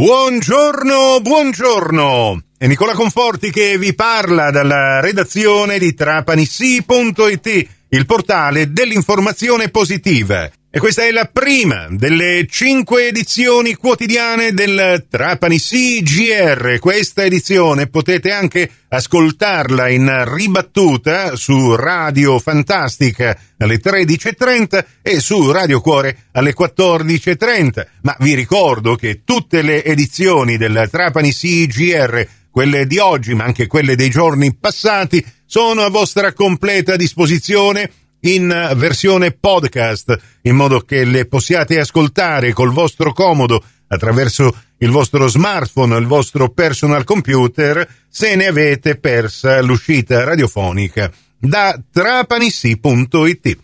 Buongiorno, buongiorno! È Nicola Conforti che vi parla dalla redazione di trapanissi.it, il portale dell'informazione positiva. E questa è la prima delle cinque edizioni quotidiane del Trapani CGR. Questa edizione potete anche ascoltarla in ribattuta su Radio Fantastica alle 13.30 e su Radio Cuore alle 14.30. Ma vi ricordo che tutte le edizioni del Trapani CGR, quelle di oggi ma anche quelle dei giorni passati, sono a vostra completa disposizione in versione podcast, in modo che le possiate ascoltare col vostro comodo attraverso il vostro smartphone, il vostro personal computer, se ne avete persa l'uscita radiofonica da trapanissi.it.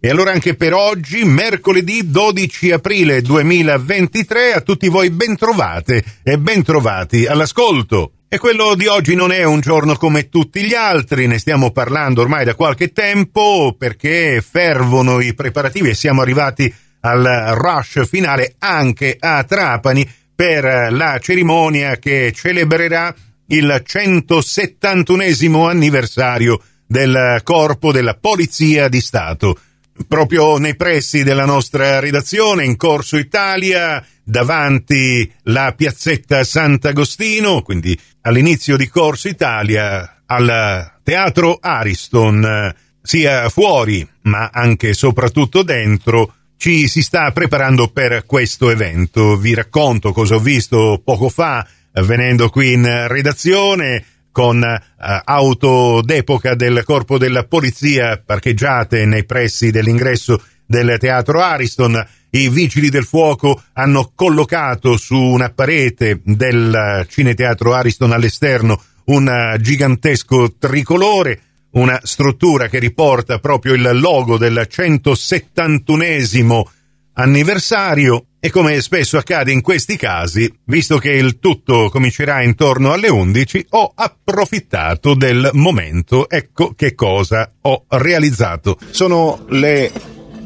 E allora anche per oggi, mercoledì 12 aprile 2023, a tutti voi bentrovate e bentrovati all'ascolto. E quello di oggi non è un giorno come tutti gli altri, ne stiamo parlando ormai da qualche tempo perché fervono i preparativi e siamo arrivati al rush finale anche a Trapani per la cerimonia che celebrerà il 171 anniversario del Corpo della Polizia di Stato. Proprio nei pressi della nostra redazione, in Corso Italia, davanti la piazzetta Sant'Agostino, quindi all'inizio di Corso Italia, al Teatro Ariston, sia fuori ma anche e soprattutto dentro, ci si sta preparando per questo evento. Vi racconto cosa ho visto poco fa venendo qui in redazione con eh, auto d'epoca del corpo della polizia parcheggiate nei pressi dell'ingresso del teatro Ariston. I vigili del fuoco hanno collocato su una parete del cineteatro Ariston all'esterno un gigantesco tricolore, una struttura che riporta proprio il logo del 171 anniversario e come spesso accade in questi casi, visto che il tutto comincerà intorno alle 11, ho approfittato del momento. Ecco che cosa ho realizzato. Sono le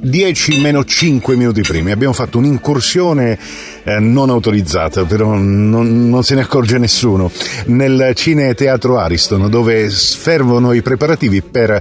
10 meno 5 minuti prima. Abbiamo fatto un'incursione eh, non autorizzata, però non, non, se ne accorge nessuno, nel Cine Teatro Ariston, dove sfervono i preparativi per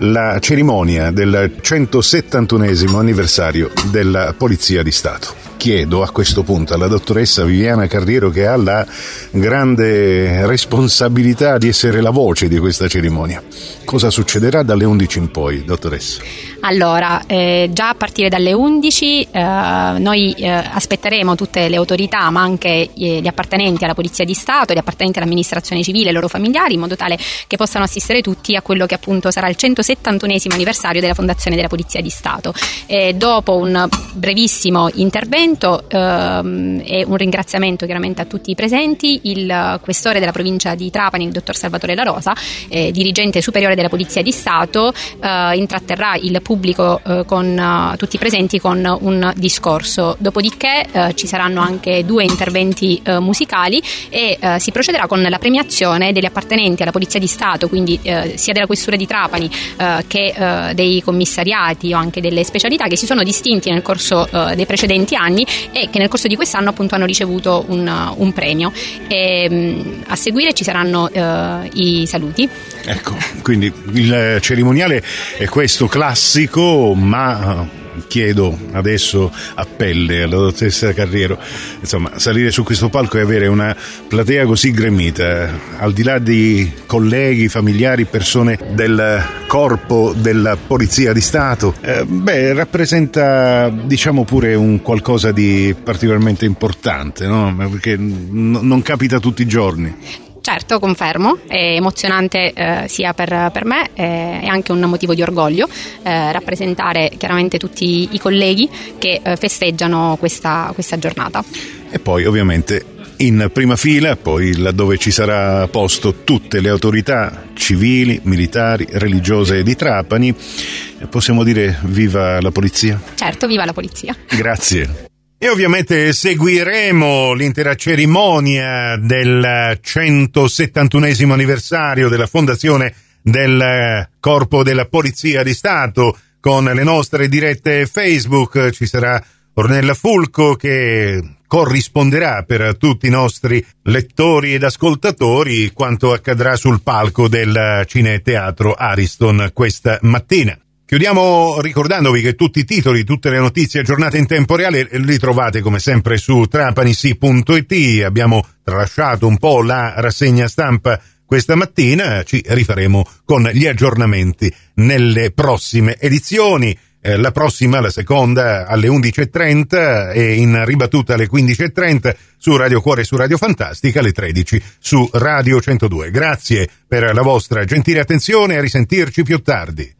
la cerimonia del 171 anniversario della Polizia di Stato chiedo a questo punto alla dottoressa Viviana Carriero che ha la grande responsabilità di essere la voce di questa cerimonia. Cosa succederà dalle 11 in poi, dottoressa? Allora, eh, già a partire dalle 11 eh, noi eh, aspetteremo tutte le autorità, ma anche gli appartenenti alla Polizia di Stato, gli appartenenti all'amministrazione civile e i loro familiari, in modo tale che possano assistere tutti a quello che appunto sarà il 171 anniversario della fondazione della Polizia di Stato. E dopo un brevissimo intervento ehm, e un ringraziamento chiaramente a tutti i presenti, il questore della provincia di Trapani, il dottor Salvatore La Rosa, eh, dirigente superiore della Polizia di Stato, eh, intratterrà il pubblico eh, con uh, tutti i presenti con un discorso. Dopodiché uh, ci saranno anche due interventi uh, musicali e si procederà con la premiazione degli appartenenti alla Polizia di Stato, quindi sia della Questura di Trapani che dei commissariati o anche delle specialità che si sono distinti nel corso dei precedenti anni e che nel corso di quest'anno appunto hanno ricevuto un, un premio. E, um, a seguire ci saranno i saluti. Ecco, quindi il cerimoniale è questo classico ma eh, chiedo adesso a pelle alla dottoressa Carriero, insomma, salire su questo palco e avere una platea così gremita, al di là di colleghi, familiari, persone del corpo della Polizia di Stato, eh, beh, rappresenta, diciamo pure un qualcosa di particolarmente importante, no? Perché n- non capita tutti i giorni. Certo, confermo, è emozionante eh, sia per, per me eh, e anche un motivo di orgoglio eh, rappresentare chiaramente tutti i colleghi che eh, festeggiano questa, questa giornata. E poi ovviamente in prima fila, poi laddove ci sarà posto tutte le autorità civili, militari, religiose di Trapani, possiamo dire viva la polizia? Certo, viva la polizia. Grazie. E ovviamente seguiremo l'intera cerimonia del 171 anniversario della fondazione del Corpo della Polizia di Stato con le nostre dirette Facebook. Ci sarà Ornella Fulco che corrisponderà per tutti i nostri lettori ed ascoltatori quanto accadrà sul palco del Cineteatro Ariston questa mattina. Chiudiamo ricordandovi che tutti i titoli, tutte le notizie aggiornate in tempo reale li trovate come sempre su trapanisi.it. Abbiamo tralasciato un po' la rassegna stampa questa mattina, ci rifaremo con gli aggiornamenti nelle prossime edizioni. Eh, la prossima, la seconda, alle 11.30 e in ribattuta alle 15.30 su Radio Cuore e su Radio Fantastica, alle 13 su Radio 102. Grazie per la vostra gentile attenzione e a risentirci più tardi.